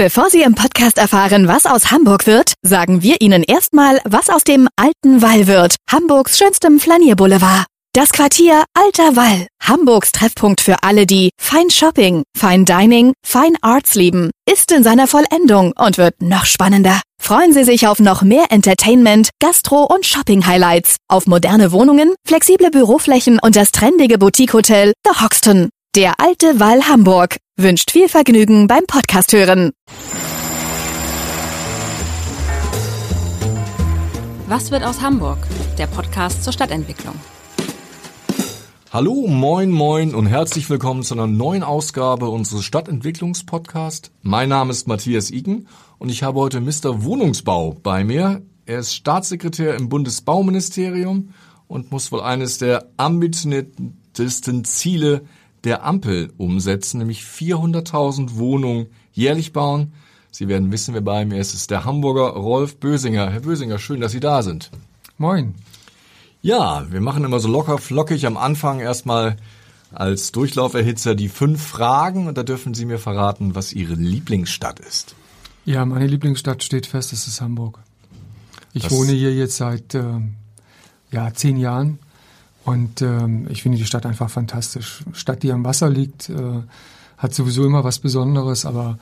Bevor Sie im Podcast erfahren, was aus Hamburg wird, sagen wir Ihnen erstmal, was aus dem alten Wall wird, Hamburgs schönstem Flanierboulevard. Das Quartier Alter Wall, Hamburgs Treffpunkt für alle, die Fine Shopping, Fine Dining, Fine Arts lieben, ist in seiner Vollendung und wird noch spannender. Freuen Sie sich auf noch mehr Entertainment, Gastro- und Shopping-Highlights, auf moderne Wohnungen, flexible Büroflächen und das trendige Boutique-Hotel The Hoxton. Der alte Wall Hamburg wünscht viel Vergnügen beim Podcast hören. Was wird aus Hamburg? Der Podcast zur Stadtentwicklung. Hallo, moin, moin und herzlich willkommen zu einer neuen Ausgabe unseres Stadtentwicklungspodcasts. Mein Name ist Matthias Iken und ich habe heute Mr. Wohnungsbau bei mir. Er ist Staatssekretär im Bundesbauministerium und muss wohl eines der ambitioniertesten Ziele der Ampel umsetzen, nämlich 400.000 Wohnungen jährlich bauen. Sie werden wissen, wer bei mir ist. Es ist der Hamburger Rolf Bösinger. Herr Bösinger, schön, dass Sie da sind. Moin. Ja, wir machen immer so locker flockig am Anfang erstmal als Durchlauferhitzer die fünf Fragen und da dürfen Sie mir verraten, was Ihre Lieblingsstadt ist. Ja, meine Lieblingsstadt steht fest, es ist Hamburg. Ich das wohne hier jetzt seit äh, ja, zehn Jahren und ähm, ich finde die Stadt einfach fantastisch. Stadt, die am Wasser liegt, äh, hat sowieso immer was Besonderes, aber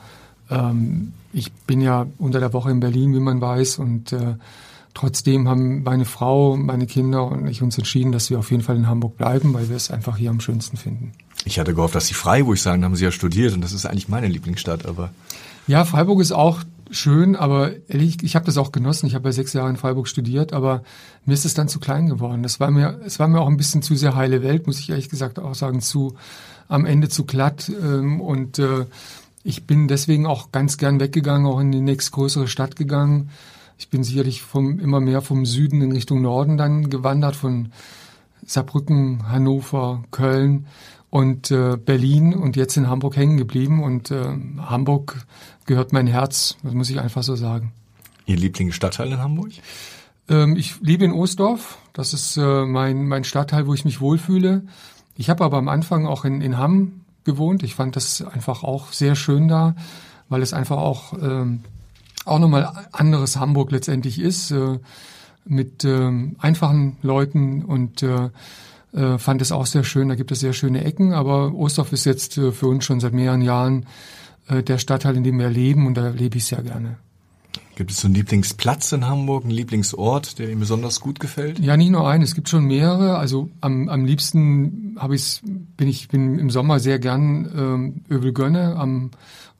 ähm, ich bin ja unter der Woche in Berlin, wie man weiß, und äh, trotzdem haben meine Frau, meine Kinder und ich uns entschieden, dass wir auf jeden Fall in Hamburg bleiben, weil wir es einfach hier am schönsten finden. Ich hatte gehofft, dass Sie Freiburg sagen, da haben Sie ja studiert und das ist eigentlich meine Lieblingsstadt, aber. Ja, Freiburg ist auch schön, aber ehrlich, ich habe das auch genossen. Ich habe ja sechs Jahre in Freiburg studiert, aber mir ist es dann zu klein geworden. Das war mir, es war mir auch ein bisschen zu sehr heile Welt, muss ich ehrlich gesagt auch sagen, zu am Ende zu glatt. Ähm, und äh, ich bin deswegen auch ganz gern weggegangen, auch in die nächstgrößere Stadt gegangen. Ich bin sicherlich vom, immer mehr vom Süden in Richtung Norden dann gewandert, von Saarbrücken, Hannover, Köln und äh, Berlin und jetzt in Hamburg hängen geblieben. Und äh, Hamburg gehört mein Herz, das muss ich einfach so sagen. Ihr Lieblingsstadtteil in Hamburg? Ähm, ich lebe in Ostdorf. Das ist äh, mein, mein Stadtteil, wo ich mich wohlfühle. Ich habe aber am Anfang auch in, in Hamm gewohnt. Ich fand das einfach auch sehr schön da, weil es einfach auch, ähm, auch nochmal anderes Hamburg letztendlich ist, äh, mit ähm, einfachen Leuten und äh, äh, fand es auch sehr schön. Da gibt es sehr schöne Ecken, aber Ostdorf ist jetzt äh, für uns schon seit mehreren Jahren der Stadtteil, in dem wir leben und da lebe ich sehr gerne. Gibt es so einen Lieblingsplatz in Hamburg, einen Lieblingsort, der Ihnen besonders gut gefällt? Ja, nicht nur einen, es gibt schon mehrere. Also am, am liebsten habe ich's, bin ich bin im Sommer sehr gern ähm, Övelgönne am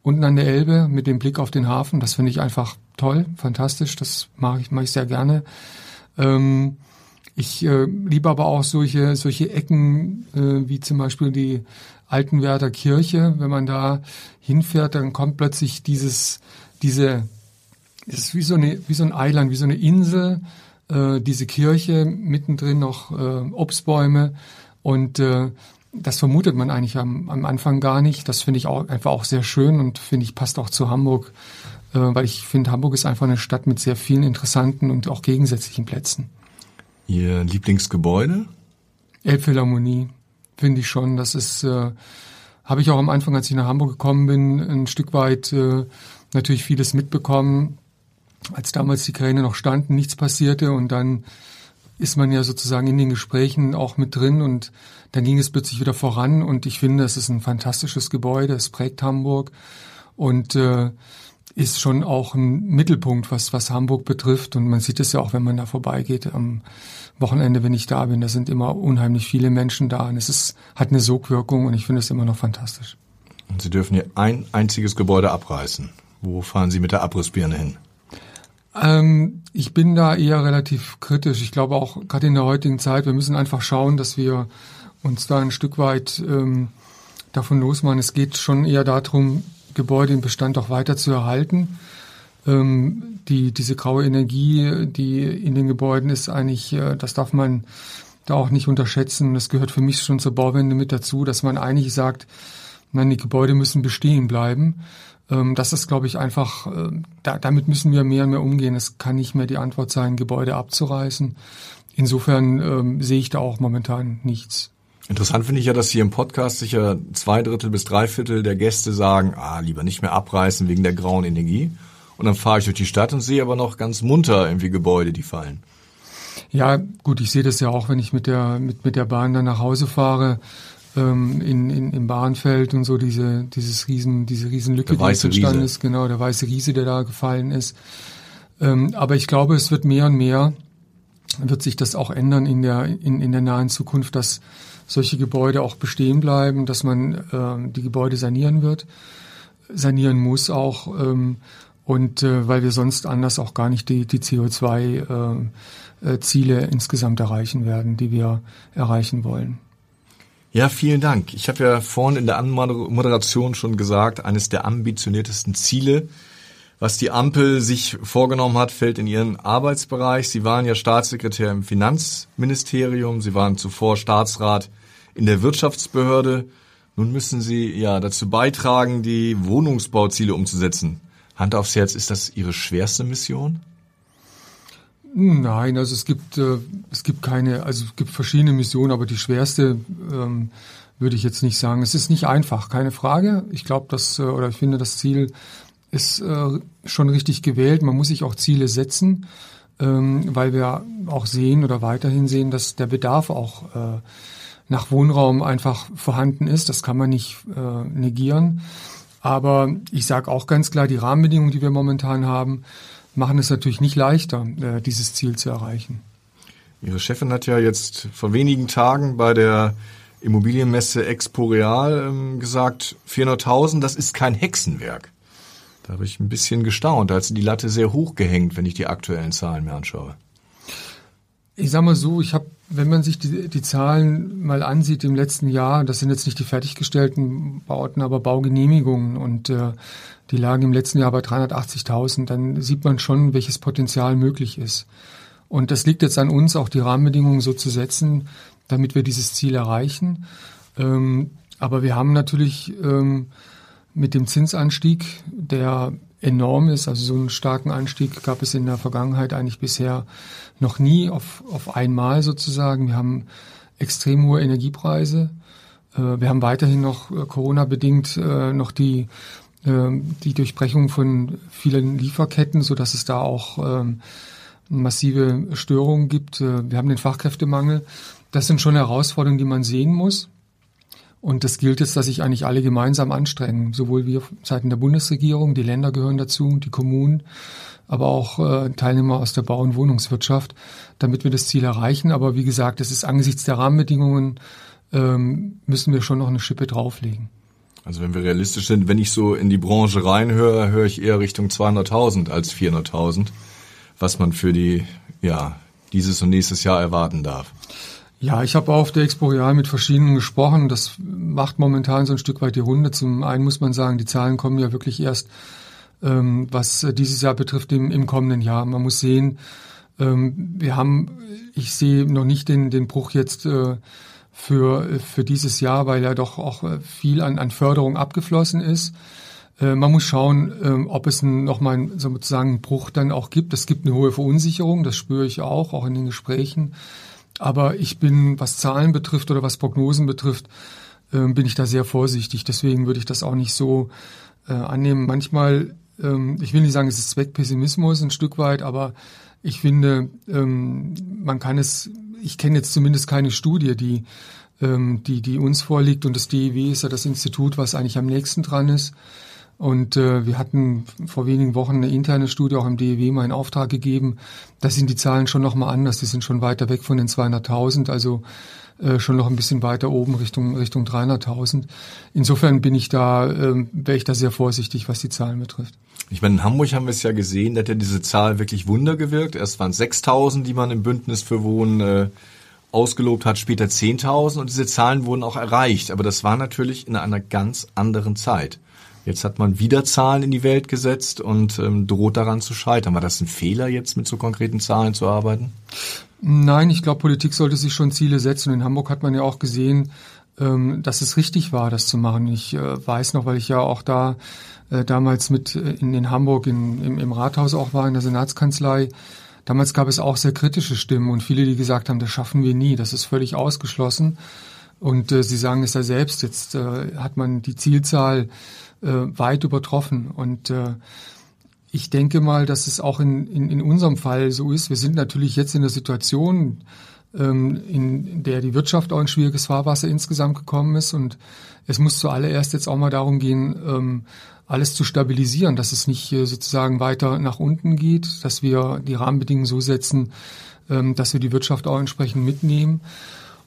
unten an der Elbe mit dem Blick auf den Hafen. Das finde ich einfach toll, fantastisch. Das mache ich, mache ich sehr gerne. Ähm, ich äh, liebe aber auch solche solche Ecken äh, wie zum Beispiel die Altenwerder Kirche. Wenn man da hinfährt, dann kommt plötzlich dieses diese es ist wie so, eine, wie so ein Eiland, wie so eine Insel, äh, diese Kirche, mittendrin noch äh, Obstbäume und äh, das vermutet man eigentlich am, am Anfang gar nicht. Das finde ich auch einfach auch sehr schön und finde ich passt auch zu Hamburg, äh, weil ich finde, Hamburg ist einfach eine Stadt mit sehr vielen interessanten und auch gegensätzlichen Plätzen. Ihr Lieblingsgebäude? Elbphilharmonie, finde ich schon. Das ist, äh, habe ich auch am Anfang, als ich nach Hamburg gekommen bin, ein Stück weit äh, natürlich vieles mitbekommen als damals die Kräne noch standen, nichts passierte und dann ist man ja sozusagen in den Gesprächen auch mit drin und dann ging es plötzlich wieder voran und ich finde, es ist ein fantastisches Gebäude, es prägt Hamburg und äh, ist schon auch ein Mittelpunkt, was, was Hamburg betrifft und man sieht es ja auch, wenn man da vorbeigeht am Wochenende, wenn ich da bin, da sind immer unheimlich viele Menschen da und es ist, hat eine Sogwirkung und ich finde es immer noch fantastisch. Und Sie dürfen hier ein einziges Gebäude abreißen. Wo fahren Sie mit der Abrissbirne hin? Ähm, ich bin da eher relativ kritisch. Ich glaube auch gerade in der heutigen Zeit, wir müssen einfach schauen, dass wir uns da ein Stück weit ähm, davon losmachen. Es geht schon eher darum, Gebäude im Bestand auch weiter zu erhalten. Ähm, die, diese graue Energie, die in den Gebäuden ist eigentlich, äh, das darf man da auch nicht unterschätzen. Das gehört für mich schon zur Bauwende mit dazu, dass man eigentlich sagt, nein, die Gebäude müssen bestehen bleiben. Ähm, das ist, glaube ich, einfach, äh, da, damit müssen wir mehr und mehr umgehen. Es kann nicht mehr die Antwort sein, Gebäude abzureißen. Insofern ähm, sehe ich da auch momentan nichts. Interessant finde ich ja, dass hier im Podcast sicher zwei Drittel bis drei Viertel der Gäste sagen, ah, lieber nicht mehr abreißen wegen der grauen Energie. Und dann fahre ich durch die Stadt und sehe aber noch ganz munter irgendwie Gebäude, die fallen. Ja, gut, ich sehe das ja auch, wenn ich mit der, mit, mit der Bahn dann nach Hause fahre, ähm, in, in, im Bahnfeld und so diese, dieses riesen, diese Riesenlücke, die entstanden ist, genau, der weiße Riese, der da gefallen ist. Ähm, aber ich glaube, es wird mehr und mehr, wird sich das auch ändern in der, in, in der nahen Zukunft, dass solche Gebäude auch bestehen bleiben, dass man äh, die Gebäude sanieren wird, sanieren muss auch, ähm, und äh, weil wir sonst anders auch gar nicht die, die CO2 äh, äh, Ziele insgesamt erreichen werden, die wir erreichen wollen. Ja, vielen Dank. Ich habe ja vorhin in der Anmoderation schon gesagt, eines der ambitioniertesten Ziele, was die Ampel sich vorgenommen hat, fällt in ihren Arbeitsbereich. Sie waren ja Staatssekretär im Finanzministerium, Sie waren zuvor Staatsrat in der Wirtschaftsbehörde. Nun müssen Sie ja dazu beitragen, die Wohnungsbauziele umzusetzen. Hand aufs Herz, ist das Ihre schwerste Mission? Nein, also es gibt äh, es gibt keine, also es gibt verschiedene Missionen, aber die schwerste ähm, würde ich jetzt nicht sagen. Es ist nicht einfach, keine Frage. Ich glaube, dass äh, oder ich finde, das Ziel ist äh, schon richtig gewählt. Man muss sich auch Ziele setzen, ähm, weil wir auch sehen oder weiterhin sehen, dass der Bedarf auch äh, nach Wohnraum einfach vorhanden ist. Das kann man nicht äh, negieren. Aber ich sage auch ganz klar, die Rahmenbedingungen, die wir momentan haben, machen es natürlich nicht leichter, äh, dieses Ziel zu erreichen. Ihre Chefin hat ja jetzt vor wenigen Tagen bei der Immobilienmesse Expo Real ähm, gesagt, 400.000, das ist kein Hexenwerk. Da habe ich ein bisschen gestaunt. Da hat sie die Latte sehr hoch gehängt, wenn ich die aktuellen Zahlen mir anschaue. Ich sag mal so, ich habe, wenn man sich die, die Zahlen mal ansieht im letzten Jahr, das sind jetzt nicht die fertiggestellten Bauten, aber Baugenehmigungen und äh, die lagen im letzten Jahr bei 380.000, dann sieht man schon, welches Potenzial möglich ist. Und das liegt jetzt an uns, auch die Rahmenbedingungen so zu setzen, damit wir dieses Ziel erreichen. Ähm, aber wir haben natürlich ähm, mit dem Zinsanstieg, der enorm ist. Also so einen starken Anstieg gab es in der Vergangenheit eigentlich bisher noch nie auf, auf einmal sozusagen. Wir haben extrem hohe Energiepreise. Äh, wir haben weiterhin noch äh, Corona-bedingt äh, noch die, die Durchbrechung von vielen Lieferketten, so dass es da auch ähm, massive Störungen gibt. Wir haben den Fachkräftemangel. Das sind schon Herausforderungen, die man sehen muss. Und das gilt jetzt, dass sich eigentlich alle gemeinsam anstrengen, sowohl wir Seiten der Bundesregierung, die Länder gehören dazu, die Kommunen, aber auch äh, Teilnehmer aus der Bau- und Wohnungswirtschaft, damit wir das Ziel erreichen. Aber wie gesagt, es ist angesichts der Rahmenbedingungen, ähm, müssen wir schon noch eine Schippe drauflegen. Also wenn wir realistisch sind, wenn ich so in die Branche reinhöre, höre ich eher Richtung 200.000 als 400.000, was man für die, ja, dieses und nächstes Jahr erwarten darf. Ja, ich habe auf der Expo Real mit verschiedenen gesprochen. Das macht momentan so ein Stück weit die Runde. Zum einen muss man sagen, die Zahlen kommen ja wirklich erst, ähm, was dieses Jahr betrifft, im, im kommenden Jahr. Man muss sehen, ähm, wir haben, ich sehe noch nicht den, den Bruch jetzt äh, für, für dieses Jahr, weil ja doch auch äh, viel an, an Förderung abgeflossen ist. Äh, man muss schauen, ähm, ob es nochmal sozusagen einen Bruch dann auch gibt. Es gibt eine hohe Verunsicherung, das spüre ich auch, auch in den Gesprächen. Aber ich bin, was Zahlen betrifft oder was Prognosen betrifft, äh, bin ich da sehr vorsichtig. Deswegen würde ich das auch nicht so äh, annehmen. Manchmal, ähm, ich will nicht sagen, es ist Zweckpessimismus ein Stück weit, aber ich finde, ähm, man kann es, ich kenne jetzt zumindest keine Studie, die, ähm, die, die uns vorliegt und das DEW ist ja das Institut, was eigentlich am nächsten dran ist. Und äh, wir hatten vor wenigen Wochen eine interne Studie auch im DEW mal in Auftrag gegeben. Da sind die Zahlen schon noch mal anders. Die sind schon weiter weg von den 200.000, also äh, schon noch ein bisschen weiter oben Richtung Richtung 300.000. Insofern bin ich da, äh, wäre ich da sehr vorsichtig, was die Zahlen betrifft. Ich meine, in Hamburg haben wir es ja gesehen, da hat ja diese Zahl wirklich Wunder gewirkt. Erst waren es 6.000, die man im Bündnis für Wohnen äh, ausgelobt hat, später 10.000 und diese Zahlen wurden auch erreicht. Aber das war natürlich in einer ganz anderen Zeit. Jetzt hat man wieder Zahlen in die Welt gesetzt und ähm, droht daran zu scheitern. War das ein Fehler, jetzt mit so konkreten Zahlen zu arbeiten? Nein, ich glaube, Politik sollte sich schon Ziele setzen. In Hamburg hat man ja auch gesehen, ähm, dass es richtig war, das zu machen. Ich äh, weiß noch, weil ich ja auch da äh, damals mit äh, in, in Hamburg in, im, im Rathaus auch war, in der Senatskanzlei. Damals gab es auch sehr kritische Stimmen und viele, die gesagt haben, das schaffen wir nie, das ist völlig ausgeschlossen. Und äh, Sie sagen es ja selbst, jetzt äh, hat man die Zielzahl äh, weit übertroffen. Und äh, ich denke mal, dass es auch in, in, in unserem Fall so ist. Wir sind natürlich jetzt in der Situation, ähm, in der die Wirtschaft auch in schwieriges Fahrwasser insgesamt gekommen ist. Und es muss zuallererst jetzt auch mal darum gehen, ähm, alles zu stabilisieren, dass es nicht äh, sozusagen weiter nach unten geht, dass wir die Rahmenbedingungen so setzen, ähm, dass wir die Wirtschaft auch entsprechend mitnehmen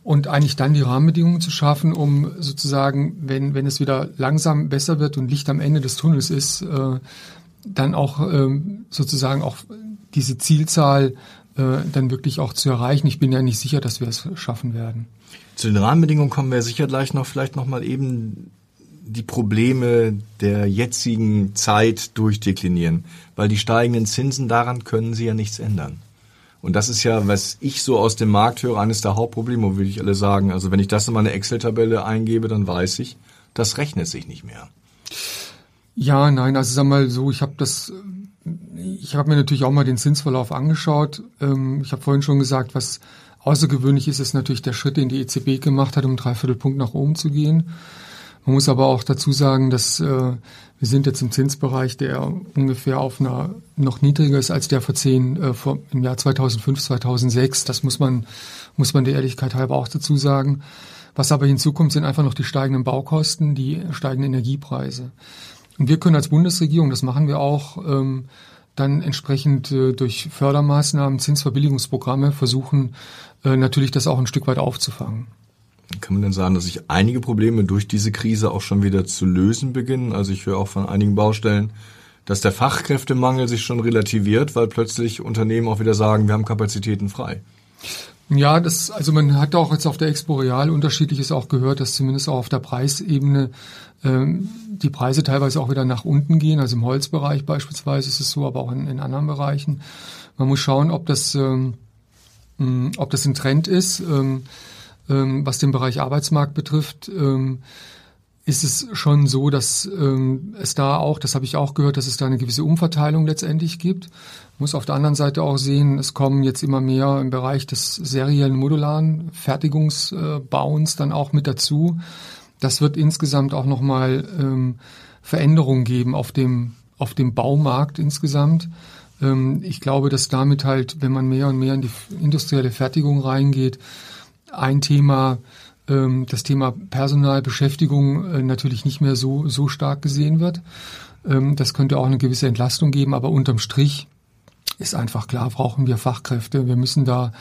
und eigentlich dann die Rahmenbedingungen zu schaffen, um sozusagen, wenn, wenn es wieder langsam besser wird und Licht am Ende des Tunnels ist, äh, dann auch ähm, sozusagen auch diese Zielzahl äh, dann wirklich auch zu erreichen. Ich bin ja nicht sicher, dass wir es schaffen werden. Zu den Rahmenbedingungen kommen wir sicher gleich noch vielleicht noch mal eben die Probleme der jetzigen Zeit durchdeklinieren, weil die steigenden Zinsen daran können sie ja nichts ändern. Und das ist ja, was ich so aus dem Markt höre, eines der Hauptprobleme, würde ich alle sagen. Also wenn ich das in meine Excel-Tabelle eingebe, dann weiß ich, das rechnet sich nicht mehr. Ja, nein, also sag mal so, ich habe das, ich habe mir natürlich auch mal den Zinsverlauf angeschaut. Ähm, ich habe vorhin schon gesagt, was außergewöhnlich ist, ist natürlich der Schritt, den die EZB gemacht hat, um dreiviertel Punkt nach oben zu gehen. Man muss aber auch dazu sagen, dass äh, wir sind jetzt im Zinsbereich, der ungefähr auf einer noch niedriger ist als der vor zehn, äh, vor, im Jahr 2005, 2006. Das muss man, muss man der Ehrlichkeit halber auch dazu sagen. Was aber hinzukommt, sind einfach noch die steigenden Baukosten, die steigenden Energiepreise. Und wir können als Bundesregierung, das machen wir auch, ähm, dann entsprechend äh, durch Fördermaßnahmen, Zinsverbilligungsprogramme versuchen, äh, natürlich das auch ein Stück weit aufzufangen. Kann man denn sagen, dass sich einige Probleme durch diese Krise auch schon wieder zu lösen beginnen? Also ich höre auch von einigen Baustellen, dass der Fachkräftemangel sich schon relativiert, weil plötzlich Unternehmen auch wieder sagen, wir haben Kapazitäten frei. Ja, das, also man hat auch jetzt auf der Expo Real unterschiedliches auch gehört, dass zumindest auch auf der Preisebene ähm, die Preise teilweise auch wieder nach unten gehen. Also im Holzbereich beispielsweise ist es so, aber auch in, in anderen Bereichen. Man muss schauen, ob das, ähm, ob das ein Trend ist. Ähm, ähm, was den Bereich Arbeitsmarkt betrifft, ähm, ist es schon so, dass ähm, es da auch, das habe ich auch gehört, dass es da eine gewisse Umverteilung letztendlich gibt. Muss auf der anderen Seite auch sehen, es kommen jetzt immer mehr im Bereich des seriellen modularen Fertigungsbauens dann auch mit dazu. Das wird insgesamt auch nochmal ähm, Veränderungen geben auf dem, auf dem Baumarkt insgesamt. Ähm, ich glaube, dass damit halt, wenn man mehr und mehr in die industrielle Fertigung reingeht, ein Thema, ähm, das Thema Personalbeschäftigung äh, natürlich nicht mehr so, so stark gesehen wird. Ähm, das könnte auch eine gewisse Entlastung geben, aber unterm Strich ist einfach klar, brauchen wir Fachkräfte. Wir müssen da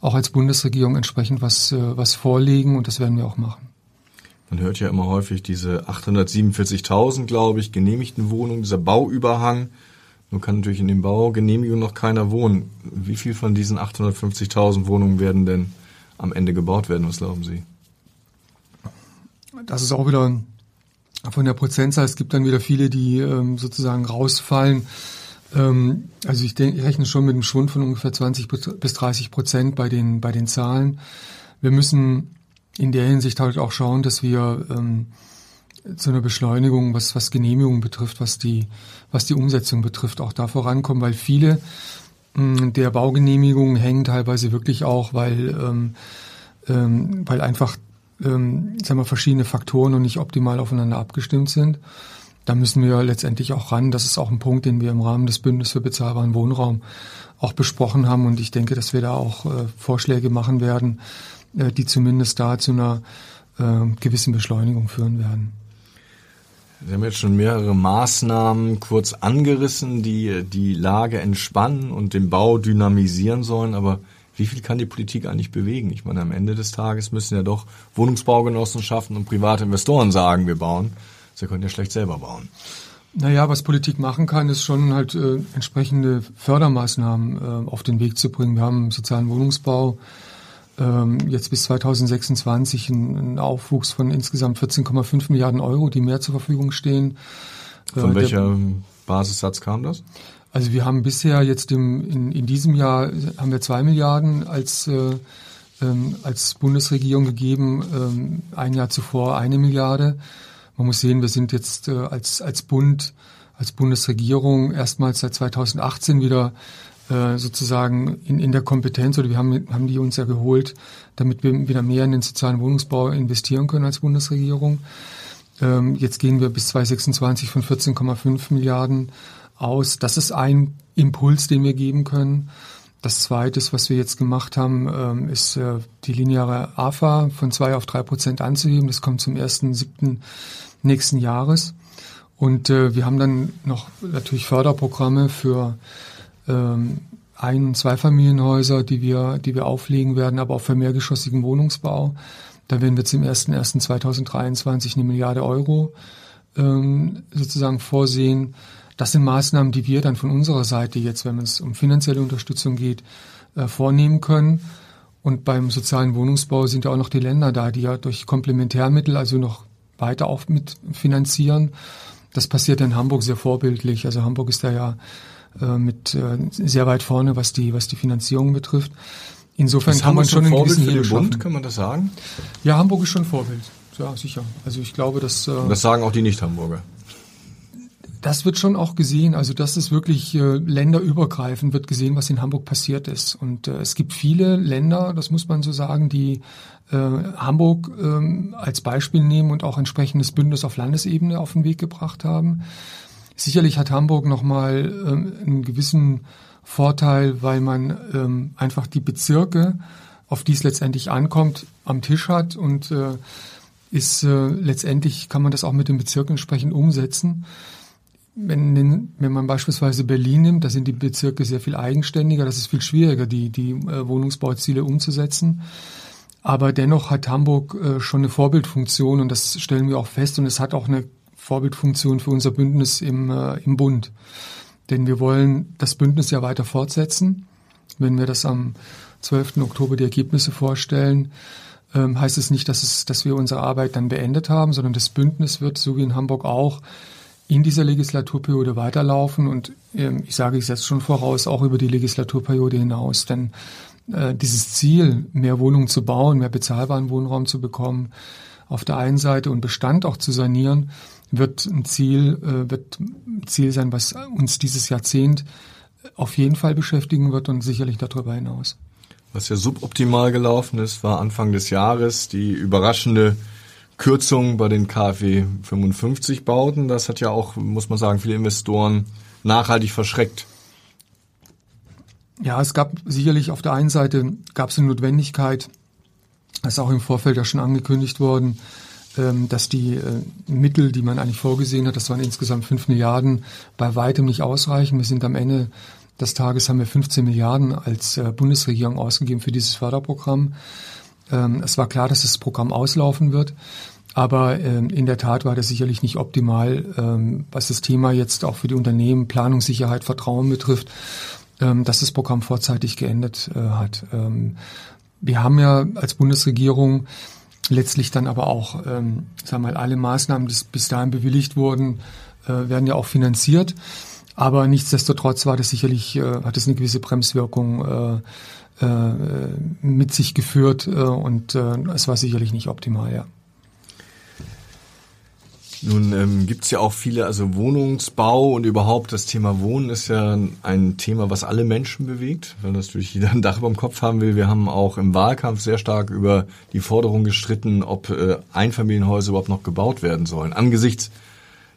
auch als Bundesregierung entsprechend was, äh, was vorlegen und das werden wir auch machen. Man hört ja immer häufig diese 847.000, glaube ich, genehmigten Wohnungen, dieser Bauüberhang. Nun kann natürlich in den Baugenehmigungen noch keiner wohnen. Wie viel von diesen 850.000 Wohnungen werden denn am Ende gebaut werden? Was glauben Sie? Das ist auch wieder von der Prozentzahl. Es gibt dann wieder viele, die ähm, sozusagen rausfallen. Ähm, also ich, denke, ich rechne schon mit einem Schwund von ungefähr 20 bis 30 Prozent bei den, bei den Zahlen. Wir müssen in der Hinsicht halt auch schauen, dass wir ähm, zu einer Beschleunigung, was, was Genehmigungen betrifft, was die, was die Umsetzung betrifft, auch da vorankommen, weil viele der Baugenehmigung hängen teilweise wirklich auch, weil, ähm, ähm, weil einfach ähm, sagen wir, verschiedene Faktoren noch nicht optimal aufeinander abgestimmt sind. Da müssen wir letztendlich auch ran. Das ist auch ein Punkt, den wir im Rahmen des Bündnisses für bezahlbaren Wohnraum auch besprochen haben. Und ich denke, dass wir da auch äh, Vorschläge machen werden, äh, die zumindest da zu einer äh, gewissen Beschleunigung führen werden. Sie haben jetzt schon mehrere Maßnahmen kurz angerissen, die die Lage entspannen und den Bau dynamisieren sollen. Aber wie viel kann die Politik eigentlich bewegen? Ich meine, am Ende des Tages müssen ja doch Wohnungsbaugenossenschaften und private Investoren sagen, wir bauen. Sie können ja schlecht selber bauen. Naja, was Politik machen kann, ist schon halt äh, entsprechende Fördermaßnahmen äh, auf den Weg zu bringen. Wir haben sozialen Wohnungsbau ähm, jetzt bis 2026 ein, Aufwuchs von insgesamt 14,5 Milliarden Euro, die mehr zur Verfügung stehen. Von äh, welcher Basissatz kam das? Also wir haben bisher jetzt im, in, in diesem Jahr haben wir zwei Milliarden als äh, ähm, als Bundesregierung gegeben, ähm, ein Jahr zuvor eine Milliarde. Man muss sehen, wir sind jetzt äh, als als Bund, als Bundesregierung erstmals seit 2018 wieder äh, sozusagen in, in der Kompetenz oder wir haben, haben die uns ja geholt, damit wir wieder mehr in den sozialen Wohnungsbau investieren können als Bundesregierung. Ähm, jetzt gehen wir bis 2026 von 14,5 Milliarden aus. Das ist ein Impuls, den wir geben können. Das Zweite, was wir jetzt gemacht haben, ähm, ist äh, die lineare AFA von zwei auf drei Prozent anzuheben. Das kommt zum ersten siebten nächsten Jahres. Und äh, wir haben dann noch natürlich Förderprogramme für ähm, Ein- und Zweifamilienhäuser, die wir, die wir auflegen werden, aber auch für mehrgeschossigen Wohnungsbau. Da werden wir zum 01.01.2023 eine Milliarde Euro ähm, sozusagen vorsehen. Das sind Maßnahmen, die wir dann von unserer Seite jetzt, wenn es um finanzielle Unterstützung geht, äh, vornehmen können. Und beim sozialen Wohnungsbau sind ja auch noch die Länder da, die ja durch Komplementärmittel also noch weiter auch mitfinanzieren. Das passiert in Hamburg sehr vorbildlich. Also Hamburg ist da ja äh, mit äh, sehr weit vorne, was die, was die Finanzierung betrifft. Insofern kann man schon einen gewissen Hebel Bund, kann man das sagen? Ja, Hamburg ist schon Vorbild. Ja, sicher. Also ich glaube, dass... Äh, das sagen auch die Nicht-Hamburger. Das wird schon auch gesehen. Also das ist wirklich äh, länderübergreifend, wird gesehen, was in Hamburg passiert ist. Und äh, es gibt viele Länder, das muss man so sagen, die äh, Hamburg ähm, als Beispiel nehmen und auch entsprechendes Bündnis auf Landesebene auf den Weg gebracht haben. Sicherlich hat Hamburg nochmal ähm, einen gewissen Vorteil, weil man ähm, einfach die Bezirke, auf die es letztendlich ankommt, am Tisch hat und äh, ist äh, letztendlich kann man das auch mit den Bezirken entsprechend umsetzen. Wenn, wenn man beispielsweise Berlin nimmt, da sind die Bezirke sehr viel eigenständiger, das ist viel schwieriger, die, die äh, Wohnungsbauziele umzusetzen. Aber dennoch hat Hamburg äh, schon eine Vorbildfunktion und das stellen wir auch fest und es hat auch eine Vorbildfunktion für unser Bündnis im, äh, im Bund. Denn wir wollen das Bündnis ja weiter fortsetzen. Wenn wir das am 12. Oktober die Ergebnisse vorstellen, ähm, heißt es nicht, dass, es, dass wir unsere Arbeit dann beendet haben, sondern das Bündnis wird, so wie in Hamburg auch, in dieser Legislaturperiode weiterlaufen und ähm, ich sage es jetzt schon voraus, auch über die Legislaturperiode hinaus. Denn äh, dieses Ziel, mehr Wohnungen zu bauen, mehr bezahlbaren Wohnraum zu bekommen, auf der einen Seite und Bestand auch zu sanieren, wird ein Ziel, äh, wird ein Ziel sein, was uns dieses Jahrzehnt auf jeden Fall beschäftigen wird und sicherlich darüber hinaus. Was ja suboptimal gelaufen ist, war Anfang des Jahres die überraschende Kürzung bei den KfW 55 Bauten. Das hat ja auch, muss man sagen, viele Investoren nachhaltig verschreckt. Ja, es gab sicherlich auf der einen Seite gab es eine Notwendigkeit, das ist auch im Vorfeld ja schon angekündigt worden, dass die äh, Mittel, die man eigentlich vorgesehen hat, das waren insgesamt fünf Milliarden, bei weitem nicht ausreichen. Wir sind am Ende des Tages haben wir 15 Milliarden als äh, Bundesregierung ausgegeben für dieses Förderprogramm. Ähm, es war klar, dass das Programm auslaufen wird. Aber ähm, in der Tat war das sicherlich nicht optimal, was das Thema jetzt auch für die Unternehmen, Planungssicherheit, Vertrauen betrifft, dass das Programm vorzeitig geendet äh, hat. wir haben ja als Bundesregierung letztlich dann aber auch, ähm, wir mal, alle Maßnahmen, die bis dahin bewilligt wurden, äh, werden ja auch finanziert. Aber nichtsdestotrotz war das sicherlich, äh, hat es eine gewisse Bremswirkung äh, äh, mit sich geführt äh, und äh, es war sicherlich nicht optimal, ja. Nun ähm, gibt es ja auch viele, also Wohnungsbau und überhaupt das Thema Wohnen ist ja ein Thema, was alle Menschen bewegt, weil natürlich jeder ein Dach über dem Kopf haben will. Wir haben auch im Wahlkampf sehr stark über die Forderung gestritten, ob äh, Einfamilienhäuser überhaupt noch gebaut werden sollen. Angesichts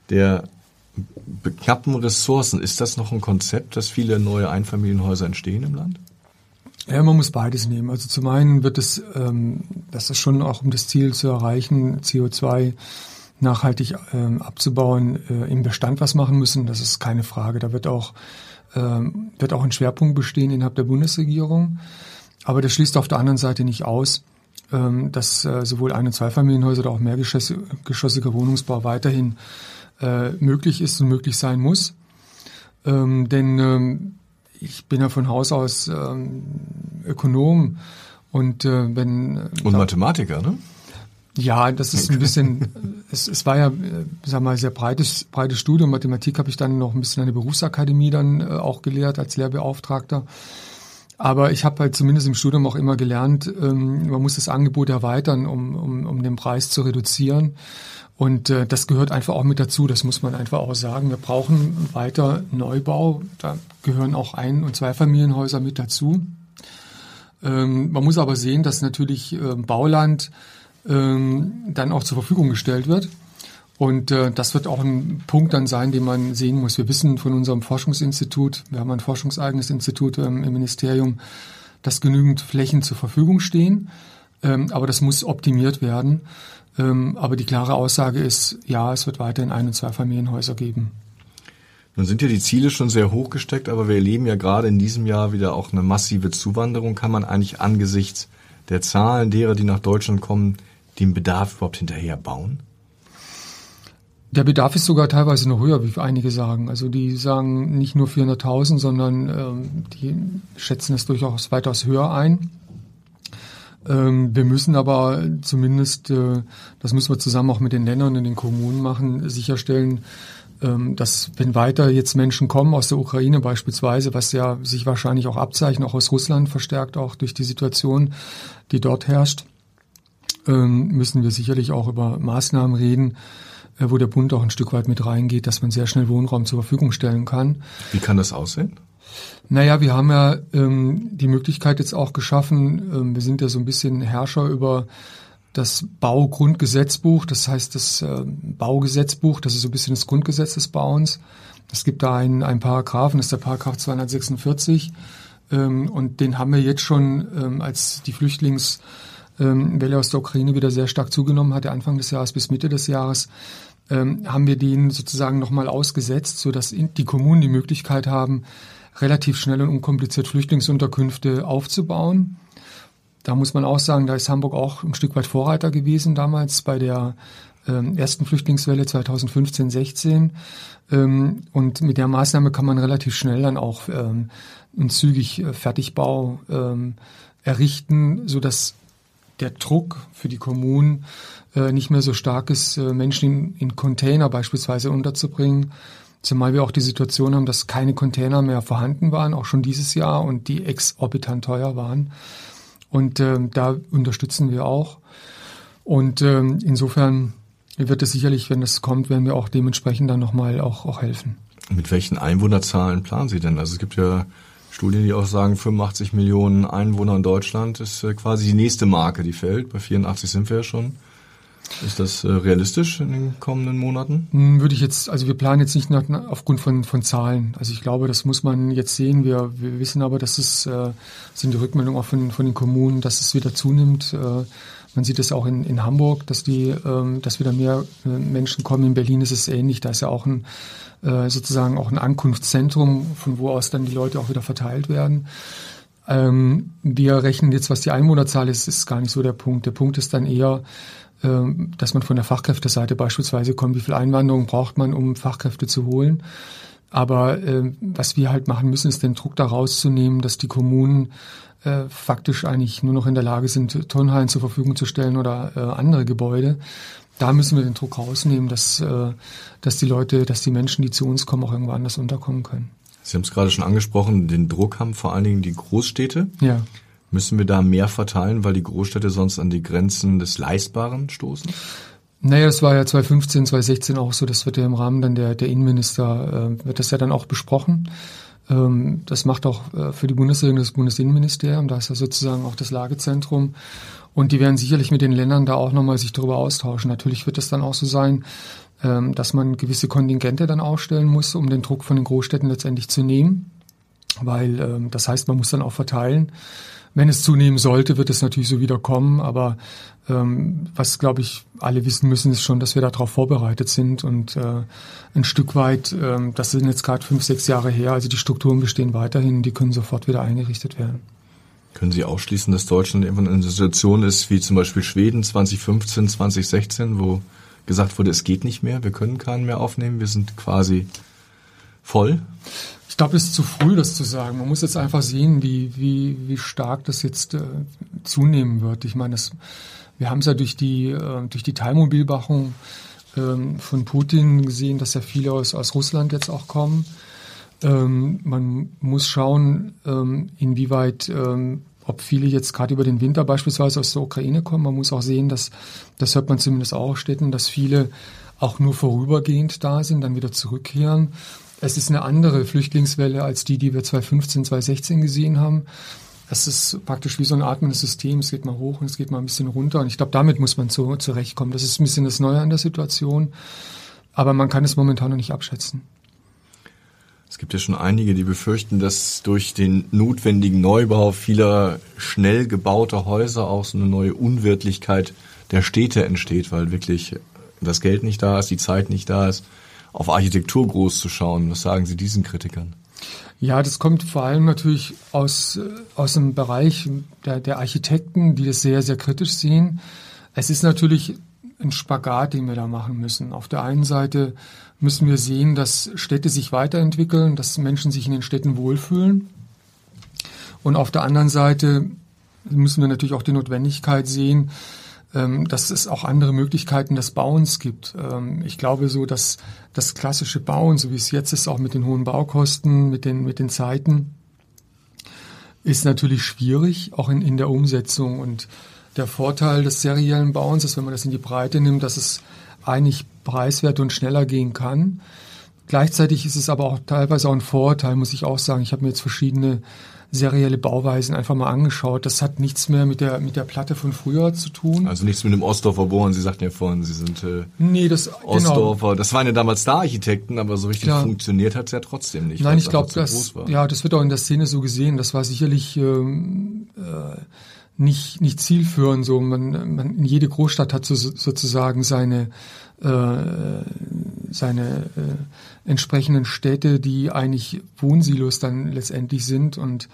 der knappen Ressourcen, ist das noch ein Konzept, dass viele neue Einfamilienhäuser entstehen im Land? Ja, man muss beides nehmen. Also zum einen wird es, ähm, das ist schon auch um das Ziel zu erreichen, CO2 nachhaltig ähm, abzubauen, äh, im Bestand was machen müssen. Das ist keine Frage. Da wird auch, ähm, wird auch ein Schwerpunkt bestehen innerhalb der Bundesregierung. Aber das schließt auf der anderen Seite nicht aus, ähm, dass äh, sowohl Ein- und Zweifamilienhäuser oder auch mehrgeschossiger Wohnungsbau weiterhin äh, möglich ist und möglich sein muss. Ähm, denn ähm, ich bin ja von Haus aus ähm, Ökonom und äh, wenn äh, und Mathematiker, ne? Ja, das ist ein bisschen, es, es war ja, sag mal, sehr breites, breites Studium. Mathematik habe ich dann noch ein bisschen an der Berufsakademie dann äh, auch gelehrt als Lehrbeauftragter. Aber ich habe halt zumindest im Studium auch immer gelernt, ähm, man muss das Angebot erweitern, um, um, um den Preis zu reduzieren. Und äh, das gehört einfach auch mit dazu, das muss man einfach auch sagen. Wir brauchen weiter Neubau, da gehören auch Ein- und Zweifamilienhäuser mit dazu. Ähm, man muss aber sehen, dass natürlich äh, Bauland ähm, dann auch zur Verfügung gestellt wird. Und äh, das wird auch ein Punkt dann sein, den man sehen muss. Wir wissen von unserem Forschungsinstitut, wir haben ein forschungseigenes Institut ähm, im Ministerium, dass genügend Flächen zur Verfügung stehen. Ähm, aber das muss optimiert werden. Ähm, aber die klare Aussage ist, ja, es wird weiterhin Ein- und Zweifamilienhäuser geben. Nun sind ja die Ziele schon sehr hoch gesteckt, aber wir erleben ja gerade in diesem Jahr wieder auch eine massive Zuwanderung. Kann man eigentlich angesichts der Zahlen derer, die nach Deutschland kommen, den Bedarf überhaupt hinterher bauen? Der Bedarf ist sogar teilweise noch höher, wie einige sagen. Also die sagen nicht nur 400.000, sondern ähm, die schätzen es durchaus weitaus höher ein. Ähm, wir müssen aber zumindest, äh, das müssen wir zusammen auch mit den Ländern und den Kommunen machen, sicherstellen, ähm, dass wenn weiter jetzt Menschen kommen aus der Ukraine beispielsweise, was ja sich wahrscheinlich auch abzeichnet, auch aus Russland verstärkt auch durch die Situation, die dort herrscht, müssen wir sicherlich auch über Maßnahmen reden, äh, wo der Bund auch ein Stück weit mit reingeht, dass man sehr schnell Wohnraum zur Verfügung stellen kann. Wie kann das aussehen? Naja, wir haben ja ähm, die Möglichkeit jetzt auch geschaffen, ähm, wir sind ja so ein bisschen Herrscher über das Baugrundgesetzbuch, das heißt das äh, Baugesetzbuch, das ist so ein bisschen das Grundgesetz des Bauens. Es gibt da einen, einen Paragraphen, das ist der Paragraph 246 ähm, und den haben wir jetzt schon, ähm, als die Flüchtlingswelle ähm, aus der Ukraine wieder sehr stark zugenommen hatte, Anfang des Jahres bis Mitte des Jahres, ähm, haben wir den sozusagen nochmal ausgesetzt, sodass die Kommunen die Möglichkeit haben, relativ schnell und unkompliziert Flüchtlingsunterkünfte aufzubauen. Da muss man auch sagen, da ist Hamburg auch ein Stück weit Vorreiter gewesen damals bei der ähm, ersten Flüchtlingswelle 2015, 16. Ähm, und mit der Maßnahme kann man relativ schnell dann auch ähm, einen zügig äh, Fertigbau ähm, errichten, so dass der Druck für die Kommunen äh, nicht mehr so stark ist, äh, Menschen in, in Container beispielsweise unterzubringen. Zumal wir auch die Situation haben, dass keine Container mehr vorhanden waren, auch schon dieses Jahr, und die exorbitant teuer waren. Und ähm, da unterstützen wir auch. Und ähm, insofern wird es sicherlich, wenn das kommt, werden wir auch dementsprechend dann nochmal auch, auch helfen. Mit welchen Einwohnerzahlen planen Sie denn? Also es gibt ja Studien, die auch sagen, 85 Millionen Einwohner in Deutschland ist äh, quasi die nächste Marke, die fällt. Bei 84 sind wir ja schon. Ist das äh, realistisch in den kommenden Monaten? Hm, würde ich jetzt, also wir planen jetzt nicht nach, aufgrund von, von Zahlen. Also ich glaube, das muss man jetzt sehen. Wir, wir wissen aber, dass es, äh, sind die Rückmeldungen auch von, von den Kommunen, dass es wieder zunimmt. Äh, man sieht es auch in, in Hamburg, dass die, ähm, dass wieder mehr äh, Menschen kommen. In Berlin ist es ähnlich. Da ist ja auch ein, äh, sozusagen auch ein Ankunftszentrum, von wo aus dann die Leute auch wieder verteilt werden. Ähm, wir rechnen jetzt, was die Einwohnerzahl ist, ist gar nicht so der Punkt. Der Punkt ist dann eher, ähm, dass man von der Fachkräfteseite beispielsweise kommt, wie viel Einwanderung braucht man, um Fachkräfte zu holen. Aber äh, was wir halt machen müssen, ist den Druck da rauszunehmen, dass die Kommunen äh, faktisch eigentlich nur noch in der Lage sind, Turnhallen zur Verfügung zu stellen oder äh, andere Gebäude. Da müssen wir den Druck rausnehmen, dass, äh, dass die Leute, dass die Menschen, die zu uns kommen, auch irgendwo anders unterkommen können. Sie haben es gerade schon angesprochen, den Druck haben vor allen Dingen die Großstädte. Ja. Müssen wir da mehr verteilen, weil die Großstädte sonst an die Grenzen des Leistbaren stoßen? Naja, es war ja 2015, 2016 auch so, das wird ja im Rahmen dann der, der Innenminister, äh, wird das ja dann auch besprochen. Ähm, das macht auch äh, für die Bundesregierung das Bundesinnenministerium, da ist ja sozusagen auch das Lagezentrum. Und die werden sicherlich mit den Ländern da auch nochmal sich darüber austauschen. Natürlich wird es dann auch so sein, ähm, dass man gewisse Kontingente dann aufstellen muss, um den Druck von den Großstädten letztendlich zu nehmen. Weil ähm, das heißt, man muss dann auch verteilen. Wenn es zunehmen sollte, wird es natürlich so wieder kommen. Aber ähm, was, glaube ich, alle wissen müssen, ist schon, dass wir darauf vorbereitet sind. Und äh, ein Stück weit, ähm, das sind jetzt gerade fünf, sechs Jahre her, also die Strukturen bestehen weiterhin, die können sofort wieder eingerichtet werden. Können Sie ausschließen, dass Deutschland irgendwann in einer Situation ist, wie zum Beispiel Schweden 2015, 2016, wo gesagt wurde, es geht nicht mehr, wir können keinen mehr aufnehmen, wir sind quasi voll? Ich glaube, es ist zu früh, das zu sagen. Man muss jetzt einfach sehen, wie, wie, wie stark das jetzt äh, zunehmen wird. Ich meine, wir haben es ja durch die, äh, durch die Teilmobilmachung ähm, von Putin gesehen, dass ja viele aus, aus Russland jetzt auch kommen. Ähm, man muss schauen, ähm, inwieweit ähm, ob viele jetzt gerade über den Winter beispielsweise aus der Ukraine kommen. Man muss auch sehen, dass, das hört man zumindest auch Städten, dass viele auch nur vorübergehend da sind, dann wieder zurückkehren. Es ist eine andere Flüchtlingswelle als die, die wir 2015, 2016 gesehen haben. Es ist praktisch wie so ein atmendes System. Es geht mal hoch und es geht mal ein bisschen runter. Und ich glaube, damit muss man so zurechtkommen. Das ist ein bisschen das Neue an der Situation. Aber man kann es momentan noch nicht abschätzen. Es gibt ja schon einige, die befürchten, dass durch den notwendigen Neubau vieler schnell gebauter Häuser auch so eine neue Unwirtlichkeit der Städte entsteht, weil wirklich das Geld nicht da ist, die Zeit nicht da ist, auf Architektur groß zu schauen. Was sagen Sie diesen Kritikern? Ja, das kommt vor allem natürlich aus, aus dem Bereich der, der Architekten, die das sehr, sehr kritisch sehen. Es ist natürlich ein Spagat, den wir da machen müssen. Auf der einen Seite müssen wir sehen, dass Städte sich weiterentwickeln, dass Menschen sich in den Städten wohlfühlen. Und auf der anderen Seite müssen wir natürlich auch die Notwendigkeit sehen, ähm, dass es auch andere Möglichkeiten des Bauens gibt. Ähm, ich glaube so, dass das klassische Bauen, so wie es jetzt ist, auch mit den hohen Baukosten, mit den, mit den Zeiten, ist natürlich schwierig, auch in, in der Umsetzung. Und der Vorteil des seriellen Bauens ist, wenn man das in die Breite nimmt, dass es eigentlich preiswert und schneller gehen kann. Gleichzeitig ist es aber auch teilweise auch ein Vorteil, muss ich auch sagen. Ich habe mir jetzt verschiedene serielle Bauweisen einfach mal angeschaut. Das hat nichts mehr mit der mit der Platte von früher zu tun. Also nichts mit dem Ostdorfer Bohren. Sie sagten ja vorhin, Sie sind äh, nee, das. Ostdorfer. Genau. Das waren ja damals Star-Architekten, aber so richtig Klar. funktioniert hat es ja trotzdem nicht. Nein, ich glaube, das ja, das wird auch in der Szene so gesehen. Das war sicherlich ähm, äh, nicht nicht zielführend. So man, man jede Großstadt hat so, sozusagen seine äh, seine äh, entsprechenden Städte, die eigentlich Wohnsilos dann letztendlich sind. Und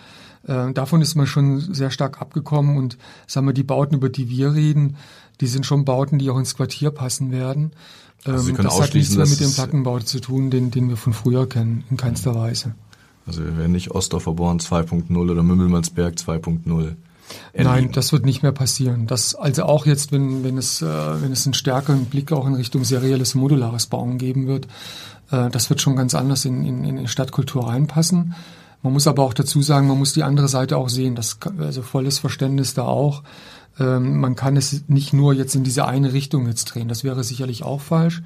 äh, davon ist man schon sehr stark abgekommen. Und sagen wir, die Bauten, über die wir reden, die sind schon Bauten, die auch ins Quartier passen werden. Also ähm, das hat nichts mehr mit dem Plattenbau zu tun, den, den wir von früher kennen, in keinster Weise. Also wir werden nicht Ostdorfer Born 2.0 oder Mümmelmannsberg 2.0 Nein, das wird nicht mehr passieren. Das, also auch jetzt, wenn, wenn, es, äh, wenn es einen stärkeren Blick auch in Richtung serielles modulares Bauen geben wird, äh, das wird schon ganz anders in, in, in Stadtkultur reinpassen. Man muss aber auch dazu sagen, man muss die andere Seite auch sehen. Das, also volles Verständnis da auch. Ähm, man kann es nicht nur jetzt in diese eine Richtung jetzt drehen. Das wäre sicherlich auch falsch.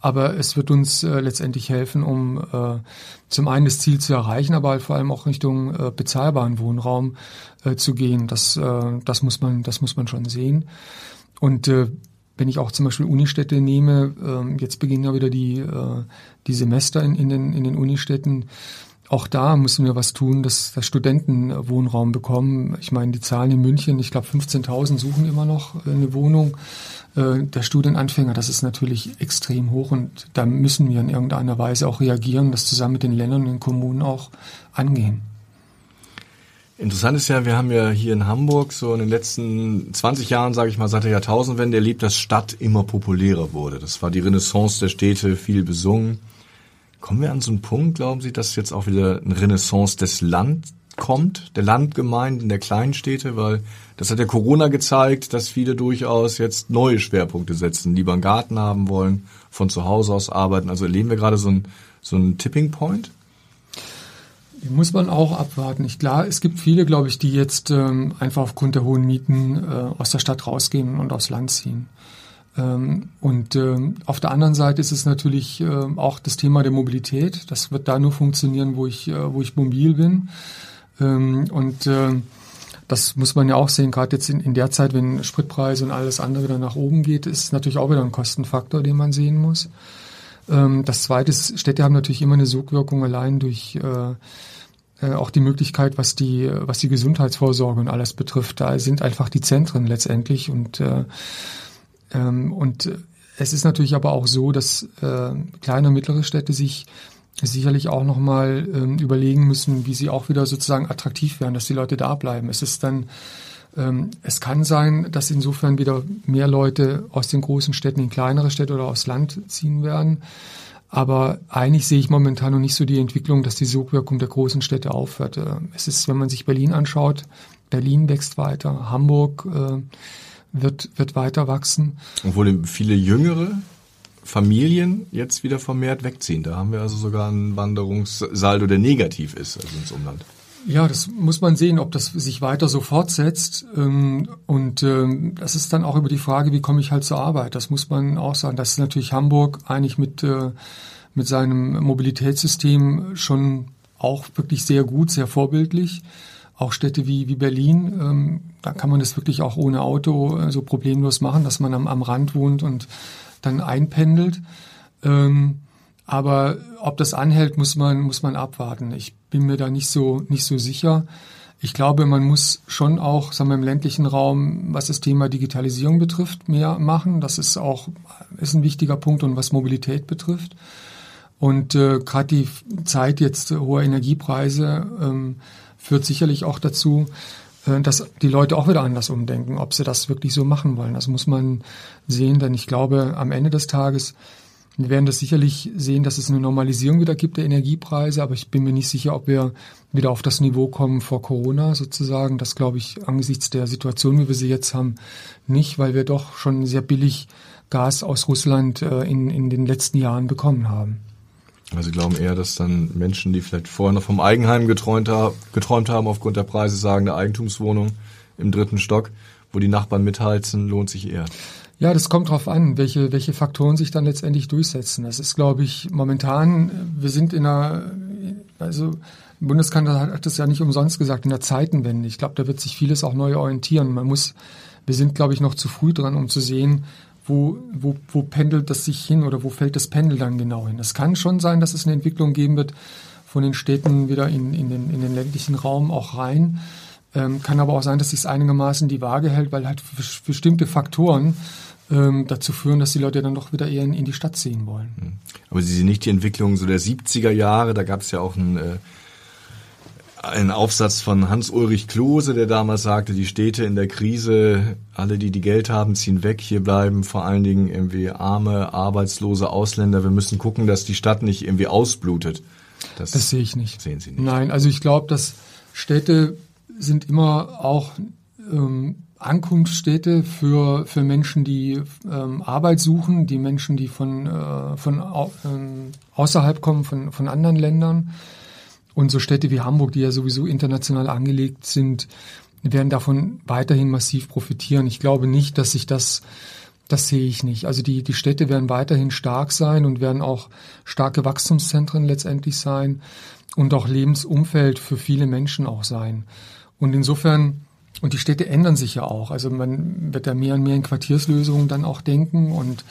Aber es wird uns äh, letztendlich helfen, um äh, zum einen das Ziel zu erreichen, aber halt vor allem auch Richtung äh, bezahlbaren Wohnraum äh, zu gehen. Das, äh, das muss man, das muss man schon sehen. Und äh, wenn ich auch zum Beispiel Unistädte nehme, äh, jetzt beginnen ja wieder die, äh, die Semester in, in, den, in den Unistädten. Auch da müssen wir was tun, dass, dass Studenten Wohnraum bekommen. Ich meine, die Zahlen in München, ich glaube 15.000 suchen immer noch eine Wohnung. Äh, der Studienanfänger, das ist natürlich extrem hoch und da müssen wir in irgendeiner Weise auch reagieren, das zusammen mit den Ländern und den Kommunen auch angehen. Interessant ist ja, wir haben ja hier in Hamburg so in den letzten 20 Jahren, sage ich mal, seit der Jahrtausendwende erlebt, dass Stadt immer populärer wurde. Das war die Renaissance der Städte, viel besungen. Kommen wir an so einen Punkt, glauben Sie, dass jetzt auch wieder eine Renaissance des Land kommt, der Landgemeinden, der kleinen Städte, weil das hat ja Corona gezeigt, dass viele durchaus jetzt neue Schwerpunkte setzen, lieber einen Garten haben wollen, von zu Hause aus arbeiten. Also erleben wir gerade so einen so einen Tipping Point? Die muss man auch abwarten. Ich, klar, es gibt viele, glaube ich, die jetzt ähm, einfach aufgrund der hohen Mieten äh, aus der Stadt rausgehen und aufs Land ziehen. Ähm, und ähm, auf der anderen Seite ist es natürlich äh, auch das Thema der Mobilität. Das wird da nur funktionieren, wo ich, äh, wo ich mobil bin. Ähm, und äh, das muss man ja auch sehen, gerade jetzt in, der Zeit, wenn Spritpreise und alles andere wieder nach oben geht, ist natürlich auch wieder ein Kostenfaktor, den man sehen muss. Ähm, das Zweite ist, Städte haben natürlich immer eine Sogwirkung allein durch äh, äh, auch die Möglichkeit, was die, was die Gesundheitsvorsorge und alles betrifft. Da sind einfach die Zentren letztendlich und äh, ähm, und es ist natürlich aber auch so, dass äh, kleine und mittlere Städte sich sicherlich auch nochmal ähm, überlegen müssen, wie sie auch wieder sozusagen attraktiv werden, dass die Leute da bleiben. Es ist dann, ähm, es kann sein, dass insofern wieder mehr Leute aus den großen Städten in kleinere Städte oder aufs Land ziehen werden. Aber eigentlich sehe ich momentan noch nicht so die Entwicklung, dass die Sogwirkung der großen Städte aufhört. Äh, es ist, wenn man sich Berlin anschaut, Berlin wächst weiter, Hamburg äh, wird, wird weiter wachsen. Obwohl viele Jüngere Familien jetzt wieder vermehrt wegziehen. Da haben wir also sogar einen Wanderungssaldo, der negativ ist, also ins Umland. Ja, das muss man sehen, ob das sich weiter so fortsetzt. Ähm, und ähm, das ist dann auch über die Frage, wie komme ich halt zur Arbeit. Das muss man auch sagen. Das ist natürlich Hamburg eigentlich mit, äh, mit seinem Mobilitätssystem schon auch wirklich sehr gut, sehr vorbildlich. Auch Städte wie, wie Berlin, ähm, da kann man das wirklich auch ohne Auto äh, so problemlos machen, dass man am, am Rand wohnt und dann einpendelt. Aber ob das anhält, muss man, muss man abwarten. Ich bin mir da nicht so, nicht so sicher. Ich glaube, man muss schon auch, sagen wir, im ländlichen Raum, was das Thema Digitalisierung betrifft, mehr machen. Das ist auch, ist ein wichtiger Punkt und was Mobilität betrifft. Und äh, gerade die Zeit jetzt hoher Energiepreise ähm, führt sicherlich auch dazu, äh, dass die Leute auch wieder anders umdenken, ob sie das wirklich so machen wollen. Das muss man sehen, denn ich glaube, am Ende des Tages werden das sicherlich sehen, dass es eine Normalisierung wieder gibt der Energiepreise, aber ich bin mir nicht sicher, ob wir wieder auf das Niveau kommen vor Corona sozusagen. Das glaube ich angesichts der Situation, wie wir sie jetzt haben, nicht, weil wir doch schon sehr billig Gas aus Russland äh, in, in den letzten Jahren bekommen haben. Also Sie glauben eher, dass dann Menschen, die vielleicht vorher noch vom Eigenheim geträumt, geträumt haben, aufgrund der Preise sagen, eine Eigentumswohnung im dritten Stock, wo die Nachbarn mitheizen, lohnt sich eher. Ja, das kommt drauf an, welche, welche Faktoren sich dann letztendlich durchsetzen. Das ist, glaube ich, momentan, wir sind in einer, also Bundeskanzler hat das ja nicht umsonst gesagt, in der Zeitenwende. Ich glaube, da wird sich vieles auch neu orientieren. Man muss, wir sind, glaube ich, noch zu früh dran, um zu sehen, wo, wo, wo pendelt das sich hin oder wo fällt das Pendel dann genau hin. Es kann schon sein, dass es eine Entwicklung geben wird von den Städten wieder in, in, den, in den ländlichen Raum auch rein. Ähm, kann aber auch sein, dass sich es einigermaßen die Waage hält, weil halt bestimmte Faktoren ähm, dazu führen, dass die Leute dann doch wieder eher in, in, die Stadt ziehen wollen. Hm. Aber Sie sehen nicht die Entwicklung so der 70er Jahre, da gab es ja auch einen, äh, einen Aufsatz von Hans-Ulrich Klose, der damals sagte, die Städte in der Krise, alle, die die Geld haben, ziehen weg, hier bleiben vor allen Dingen irgendwie arme, arbeitslose Ausländer. Wir müssen gucken, dass die Stadt nicht irgendwie ausblutet. Das, das sehe ich nicht. Sehen Sie nicht. Nein, also ich glaube, dass Städte sind immer auch ähm, Ankunftsstädte für, für Menschen, die ähm, Arbeit suchen, die Menschen, die von, äh, von ähm, außerhalb kommen, von, von anderen Ländern. Und so Städte wie Hamburg, die ja sowieso international angelegt sind, werden davon weiterhin massiv profitieren. Ich glaube nicht, dass sich das, das sehe ich nicht. Also die, die Städte werden weiterhin stark sein und werden auch starke Wachstumszentren letztendlich sein und auch Lebensumfeld für viele Menschen auch sein. Und insofern und die Städte ändern sich ja auch. Also man wird da mehr und mehr in Quartierslösungen dann auch denken und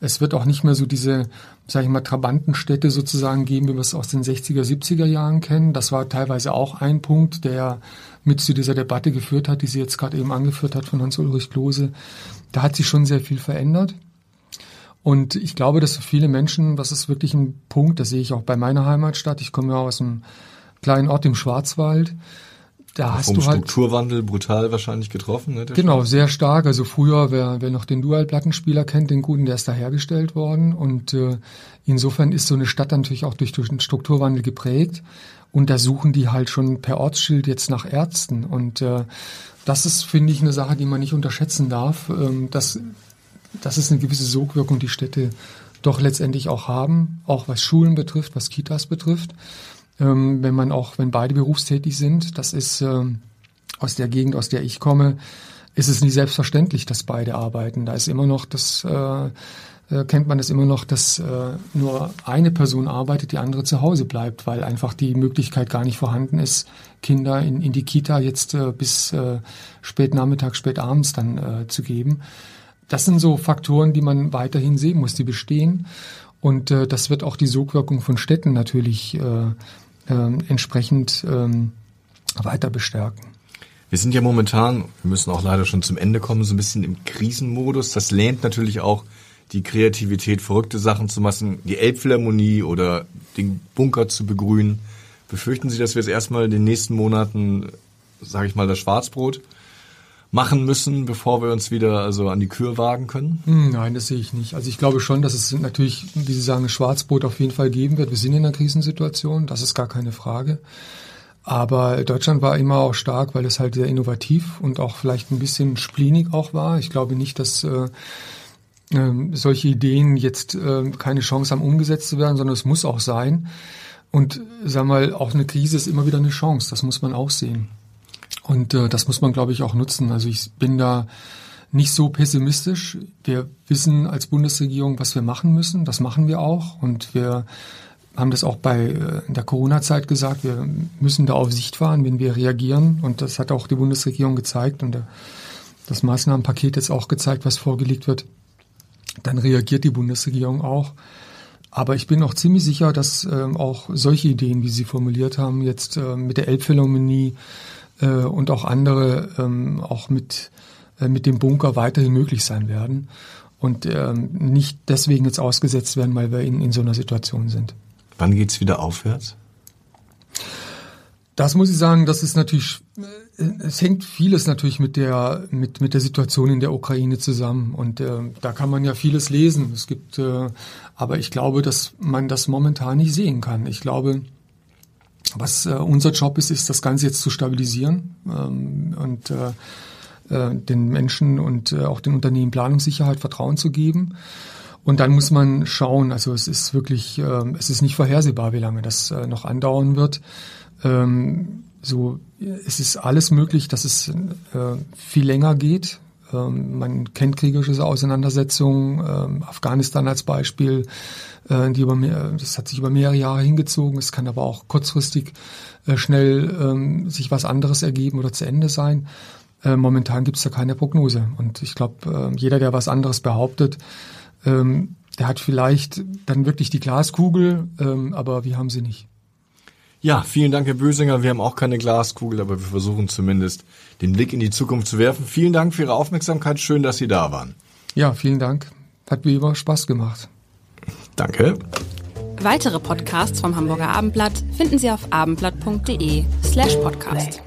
es wird auch nicht mehr so diese, sage ich mal, Trabantenstädte sozusagen geben, wie wir es aus den 60er, 70er Jahren kennen. Das war teilweise auch ein Punkt, der mit zu dieser Debatte geführt hat, die sie jetzt gerade eben angeführt hat von Hans-Ulrich Klose. Da hat sich schon sehr viel verändert. Und ich glaube, dass für viele Menschen, das ist wirklich ein Punkt, das sehe ich auch bei meiner Heimatstadt. Ich komme ja aus einem kleinen Ort im Schwarzwald da hast du halt Strukturwandel brutal wahrscheinlich getroffen. Ne, genau, Stadt. sehr stark. Also früher, wer, wer noch den Dual-Plattenspieler kennt, den guten, der ist da hergestellt worden. Und äh, insofern ist so eine Stadt natürlich auch durch, durch den Strukturwandel geprägt. Und da suchen die halt schon per Ortsschild jetzt nach Ärzten. Und äh, das ist, finde ich, eine Sache, die man nicht unterschätzen darf. Ähm, dass, das ist eine gewisse Sogwirkung, die Städte doch letztendlich auch haben, auch was Schulen betrifft, was Kitas betrifft ähm, wenn man auch, wenn beide berufstätig sind, das ist ähm, aus der Gegend, aus der ich komme, ist es nicht selbstverständlich, dass beide arbeiten. Da ist immer noch das, äh, äh, kennt man es immer noch, dass äh, nur eine Person arbeitet, die andere zu Hause bleibt, weil einfach die Möglichkeit gar nicht vorhanden ist, Kinder in, in die Kita jetzt äh, bis äh, spät Nachmittag, spät abends dann äh, zu geben. Das sind so Faktoren, die man weiterhin sehen muss, die bestehen. Und äh, das wird auch die Sogwirkung von Städten natürlich äh, entsprechend ähm, weiter bestärken. Wir sind ja momentan, wir müssen auch leider schon zum Ende kommen, so ein bisschen im Krisenmodus. Das lähmt natürlich auch die Kreativität, verrückte Sachen zu machen, die Elbphilharmonie oder den Bunker zu begrünen. Befürchten Sie, dass wir jetzt erstmal in den nächsten Monaten, sage ich mal, das Schwarzbrot machen müssen, bevor wir uns wieder also an die Kür wagen können? Hm, nein, das sehe ich nicht. Also ich glaube schon, dass es natürlich, wie Sie sagen, Schwarzbrot auf jeden Fall geben wird. Wir sind in einer Krisensituation, das ist gar keine Frage. Aber Deutschland war immer auch stark, weil es halt sehr innovativ und auch vielleicht ein bisschen splinig auch war. Ich glaube nicht, dass äh, äh, solche Ideen jetzt äh, keine Chance haben, umgesetzt zu werden, sondern es muss auch sein. Und sag mal, auch eine Krise ist immer wieder eine Chance. Das muss man auch sehen. Und äh, das muss man, glaube ich, auch nutzen. Also ich bin da nicht so pessimistisch. Wir wissen als Bundesregierung, was wir machen müssen. Das machen wir auch. Und wir haben das auch bei äh, der Corona-Zeit gesagt. Wir müssen da auf Sicht fahren, wenn wir reagieren. Und das hat auch die Bundesregierung gezeigt und das Maßnahmenpaket jetzt auch gezeigt, was vorgelegt wird. Dann reagiert die Bundesregierung auch. Aber ich bin auch ziemlich sicher, dass ähm, auch solche Ideen, wie Sie formuliert haben, jetzt äh, mit der Elbphilharmonie äh, und auch andere, ähm, auch mit, äh, mit dem Bunker weiterhin möglich sein werden und ähm, nicht deswegen jetzt ausgesetzt werden, weil wir in, in so einer Situation sind. Wann geht's wieder aufwärts? Das muss ich sagen, das ist natürlich, äh, es hängt vieles natürlich mit der, mit, mit der Situation in der Ukraine zusammen. Und äh, da kann man ja vieles lesen. Es gibt, äh, aber ich glaube, dass man das momentan nicht sehen kann. Ich glaube, was äh, unser Job ist, ist das Ganze jetzt zu stabilisieren ähm, und äh, äh, den Menschen und äh, auch den Unternehmen Planungssicherheit, Vertrauen zu geben. Und dann muss man schauen, also es ist wirklich, äh, es ist nicht vorhersehbar, wie lange das äh, noch andauern wird. Ähm, so, es ist alles möglich, dass es äh, viel länger geht. Ähm, man kennt kriegerische Auseinandersetzungen, ähm, Afghanistan als Beispiel, äh, die über mehr, das hat sich über mehrere Jahre hingezogen. Es kann aber auch kurzfristig äh, schnell ähm, sich was anderes ergeben oder zu Ende sein. Äh, momentan gibt es da keine Prognose. Und ich glaube, jeder, der was anderes behauptet, der hat vielleicht dann wirklich die Glaskugel, aber wir haben sie nicht. Ja, vielen Dank, Herr Bösinger. Wir haben auch keine Glaskugel, aber wir versuchen zumindest den Blick in die Zukunft zu werfen. Vielen Dank für Ihre Aufmerksamkeit. Schön, dass Sie da waren. Ja, vielen Dank. Hat wie immer Spaß gemacht. Danke. Weitere Podcasts vom Hamburger Abendblatt finden Sie auf abendblatt.de slash podcast.